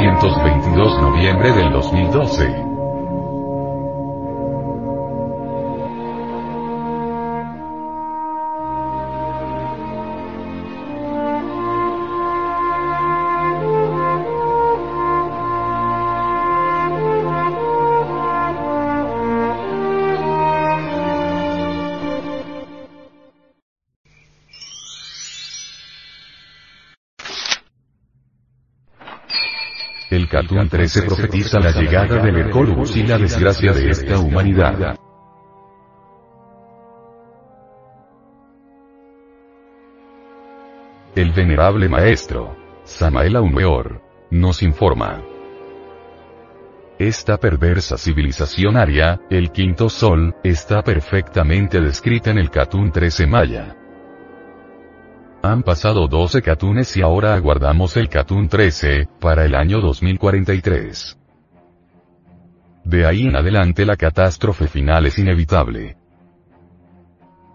1922 Noviembre del 2012 El Catún 13 profetiza la llegada del Hercolubus y la desgracia de esta humanidad. El venerable maestro, Samael Aumeor, nos informa. Esta perversa civilización aria, el quinto sol, está perfectamente descrita en el Catún 13 Maya. Han pasado 12 Catunes y ahora aguardamos el Catún 13, para el año 2043. De ahí en adelante la catástrofe final es inevitable.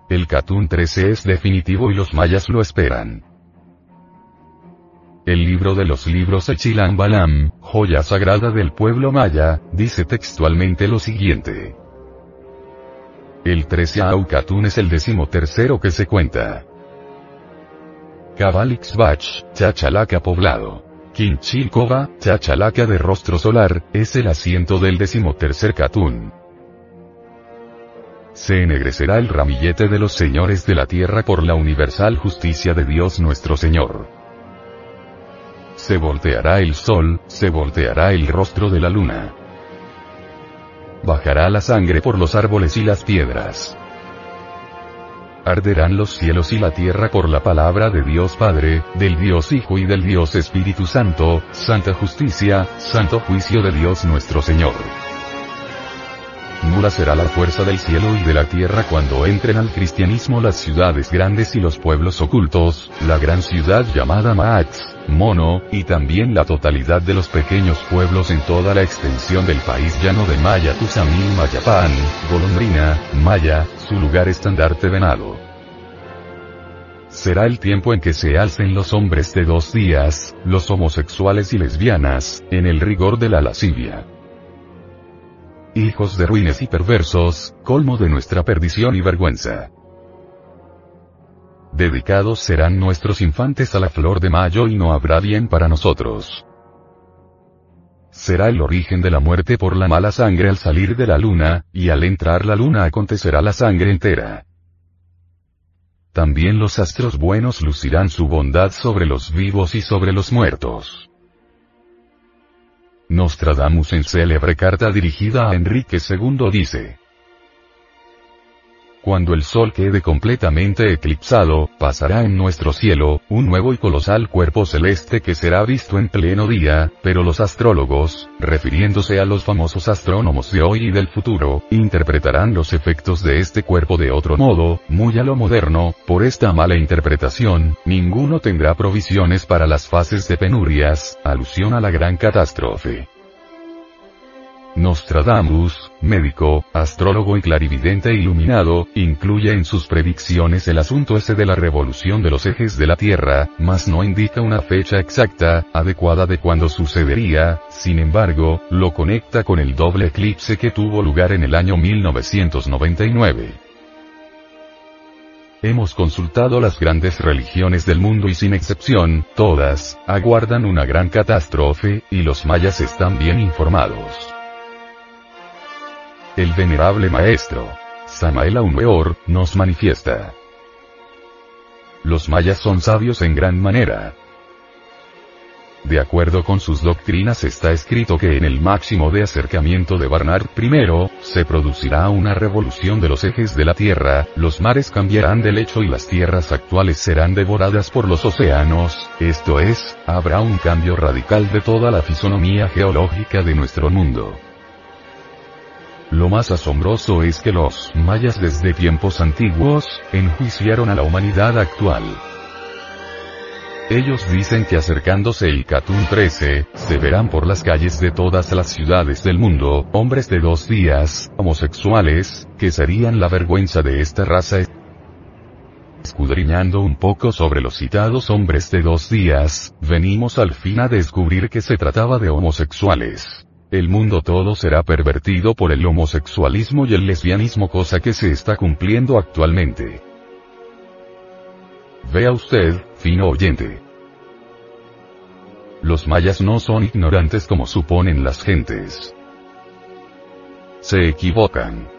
El Catún 13 es definitivo y los mayas lo esperan. El libro de los libros Echilan Balam, joya sagrada del pueblo maya, dice textualmente lo siguiente. El 13 Aucatún es el decimotercero que se cuenta. Cabalixbach, Chachalaca poblado. Quinchilcova, Chachalaca de rostro solar, es el asiento del decimotercer Catún. Se ennegrecerá el ramillete de los señores de la tierra por la universal justicia de Dios nuestro Señor. Se volteará el sol, se volteará el rostro de la luna. Bajará la sangre por los árboles y las piedras arderán los cielos y la tierra por la palabra de Dios Padre, del Dios Hijo y del Dios Espíritu Santo, santa justicia, santo juicio de Dios nuestro Señor. Nula será la fuerza del cielo y de la tierra cuando entren al cristianismo las ciudades grandes y los pueblos ocultos, la gran ciudad llamada Maatz, Mono, y también la totalidad de los pequeños pueblos en toda la extensión del país llano de Maya Tuzamil Mayapán, Golondrina, Maya, su lugar estandarte venado. Será el tiempo en que se alcen los hombres de dos días, los homosexuales y lesbianas, en el rigor de la lascivia hijos de ruines y perversos, colmo de nuestra perdición y vergüenza. Dedicados serán nuestros infantes a la flor de mayo y no habrá bien para nosotros. Será el origen de la muerte por la mala sangre al salir de la luna, y al entrar la luna acontecerá la sangre entera. También los astros buenos lucirán su bondad sobre los vivos y sobre los muertos. Nostradamus en célebre carta dirigida a Enrique II dice, cuando el Sol quede completamente eclipsado, pasará en nuestro cielo, un nuevo y colosal cuerpo celeste que será visto en pleno día, pero los astrólogos, refiriéndose a los famosos astrónomos de hoy y del futuro, interpretarán los efectos de este cuerpo de otro modo, muy a lo moderno, por esta mala interpretación, ninguno tendrá provisiones para las fases de penurias, alusión a la gran catástrofe. Nostradamus, médico, astrólogo y clarividente iluminado, incluye en sus predicciones el asunto ese de la revolución de los ejes de la Tierra, mas no indica una fecha exacta, adecuada de cuándo sucedería, sin embargo, lo conecta con el doble eclipse que tuvo lugar en el año 1999. Hemos consultado las grandes religiones del mundo y sin excepción, todas, aguardan una gran catástrofe, y los mayas están bien informados. El venerable maestro, Samael Aumeor, nos manifiesta. Los mayas son sabios en gran manera. De acuerdo con sus doctrinas está escrito que en el máximo de acercamiento de Barnard I, se producirá una revolución de los ejes de la Tierra, los mares cambiarán de lecho y las tierras actuales serán devoradas por los océanos, esto es, habrá un cambio radical de toda la fisonomía geológica de nuestro mundo. Lo más asombroso es que los mayas desde tiempos antiguos, enjuiciaron a la humanidad actual. Ellos dicen que acercándose el Catún 13, se verán por las calles de todas las ciudades del mundo, hombres de dos días, homosexuales, que serían la vergüenza de esta raza Escudriñando un poco sobre los citados hombres de dos días, venimos al fin a descubrir que se trataba de homosexuales. El mundo todo será pervertido por el homosexualismo y el lesbianismo cosa que se está cumpliendo actualmente. Vea usted, fino oyente. Los mayas no son ignorantes como suponen las gentes. Se equivocan.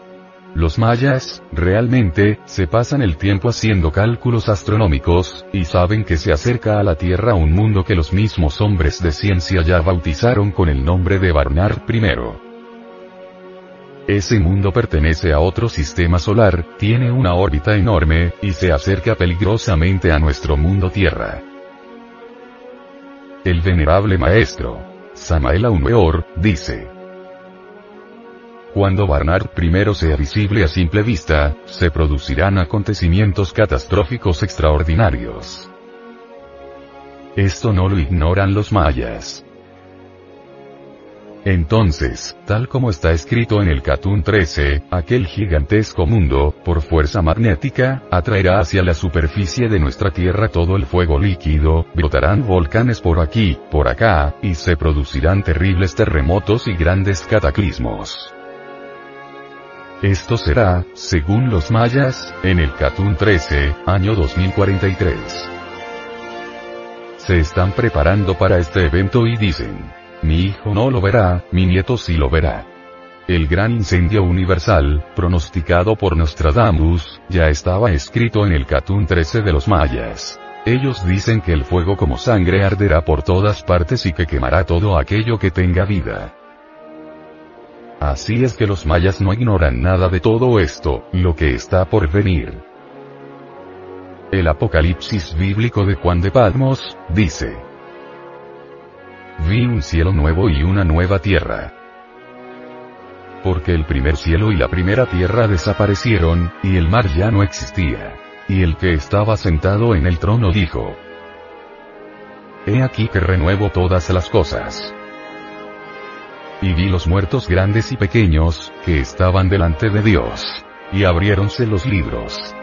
Los mayas, realmente, se pasan el tiempo haciendo cálculos astronómicos, y saben que se acerca a la Tierra un mundo que los mismos hombres de ciencia ya bautizaron con el nombre de Barnard I. Ese mundo pertenece a otro sistema solar, tiene una órbita enorme, y se acerca peligrosamente a nuestro mundo Tierra. El venerable maestro, Samael Aumeor, dice, cuando Barnard I sea visible a simple vista, se producirán acontecimientos catastróficos extraordinarios. Esto no lo ignoran los mayas. Entonces, tal como está escrito en el Catún 13, aquel gigantesco mundo, por fuerza magnética, atraerá hacia la superficie de nuestra Tierra todo el fuego líquido, brotarán volcanes por aquí, por acá, y se producirán terribles terremotos y grandes cataclismos. Esto será, según los mayas, en el Catún 13, año 2043. Se están preparando para este evento y dicen, mi hijo no lo verá, mi nieto sí lo verá. El gran incendio universal, pronosticado por Nostradamus, ya estaba escrito en el Catún 13 de los mayas. Ellos dicen que el fuego como sangre arderá por todas partes y que quemará todo aquello que tenga vida. Así es que los mayas no ignoran nada de todo esto, lo que está por venir. El Apocalipsis bíblico de Juan de Patmos, dice. Vi un cielo nuevo y una nueva tierra. Porque el primer cielo y la primera tierra desaparecieron, y el mar ya no existía. Y el que estaba sentado en el trono dijo. He aquí que renuevo todas las cosas. Y vi los muertos grandes y pequeños, que estaban delante de Dios. Y abriéronse los libros.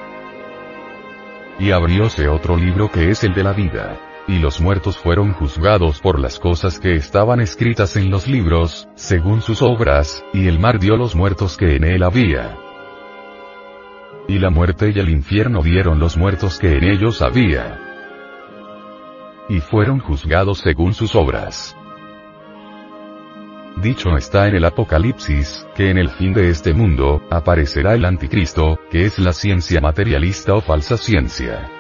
Y abrióse otro libro que es el de la vida. Y los muertos fueron juzgados por las cosas que estaban escritas en los libros, según sus obras, y el mar dio los muertos que en él había. Y la muerte y el infierno dieron los muertos que en ellos había. Y fueron juzgados según sus obras. Dicho está en el Apocalipsis, que en el fin de este mundo, aparecerá el anticristo, que es la ciencia materialista o falsa ciencia.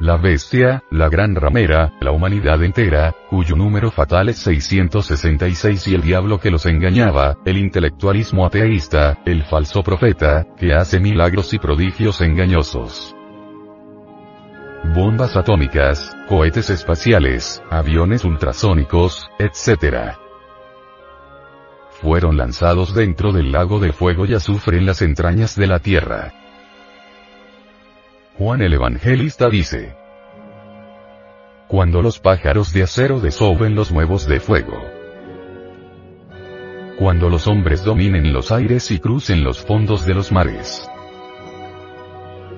La bestia, la gran ramera, la humanidad entera, cuyo número fatal es 666 y el diablo que los engañaba, el intelectualismo ateísta, el falso profeta, que hace milagros y prodigios engañosos bombas atómicas, cohetes espaciales, aviones ultrasónicos, etc fueron lanzados dentro del lago de fuego y azufre en las entrañas de la tierra. Juan el Evangelista dice, Cuando los pájaros de acero desoben los huevos de fuego. Cuando los hombres dominen los aires y crucen los fondos de los mares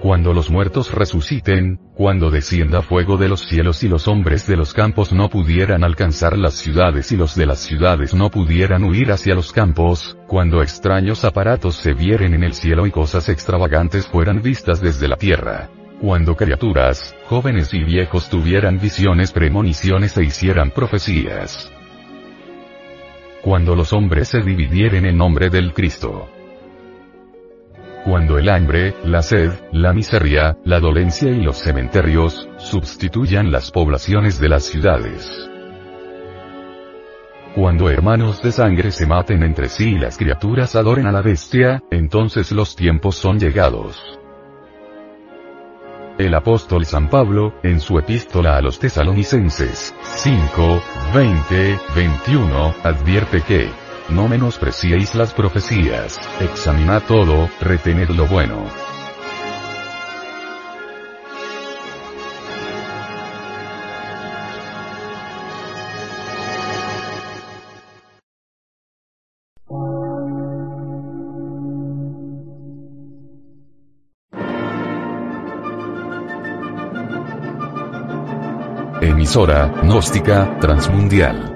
cuando los muertos resuciten, cuando descienda fuego de los cielos y los hombres de los campos no pudieran alcanzar las ciudades y los de las ciudades no pudieran huir hacia los campos, cuando extraños aparatos se vieren en el cielo y cosas extravagantes fueran vistas desde la tierra. Cuando criaturas, jóvenes y viejos tuvieran visiones, premoniciones e hicieran profecías. Cuando los hombres se dividieren en nombre del Cristo cuando el hambre, la sed, la miseria, la dolencia y los cementerios, sustituyan las poblaciones de las ciudades. Cuando hermanos de sangre se maten entre sí y las criaturas adoren a la bestia, entonces los tiempos son llegados. El apóstol San Pablo, en su epístola a los tesalonicenses, 5, 20, 21, advierte que, no menospreciéis las profecías, examinad todo, retened lo bueno. Emisora, gnóstica, transmundial.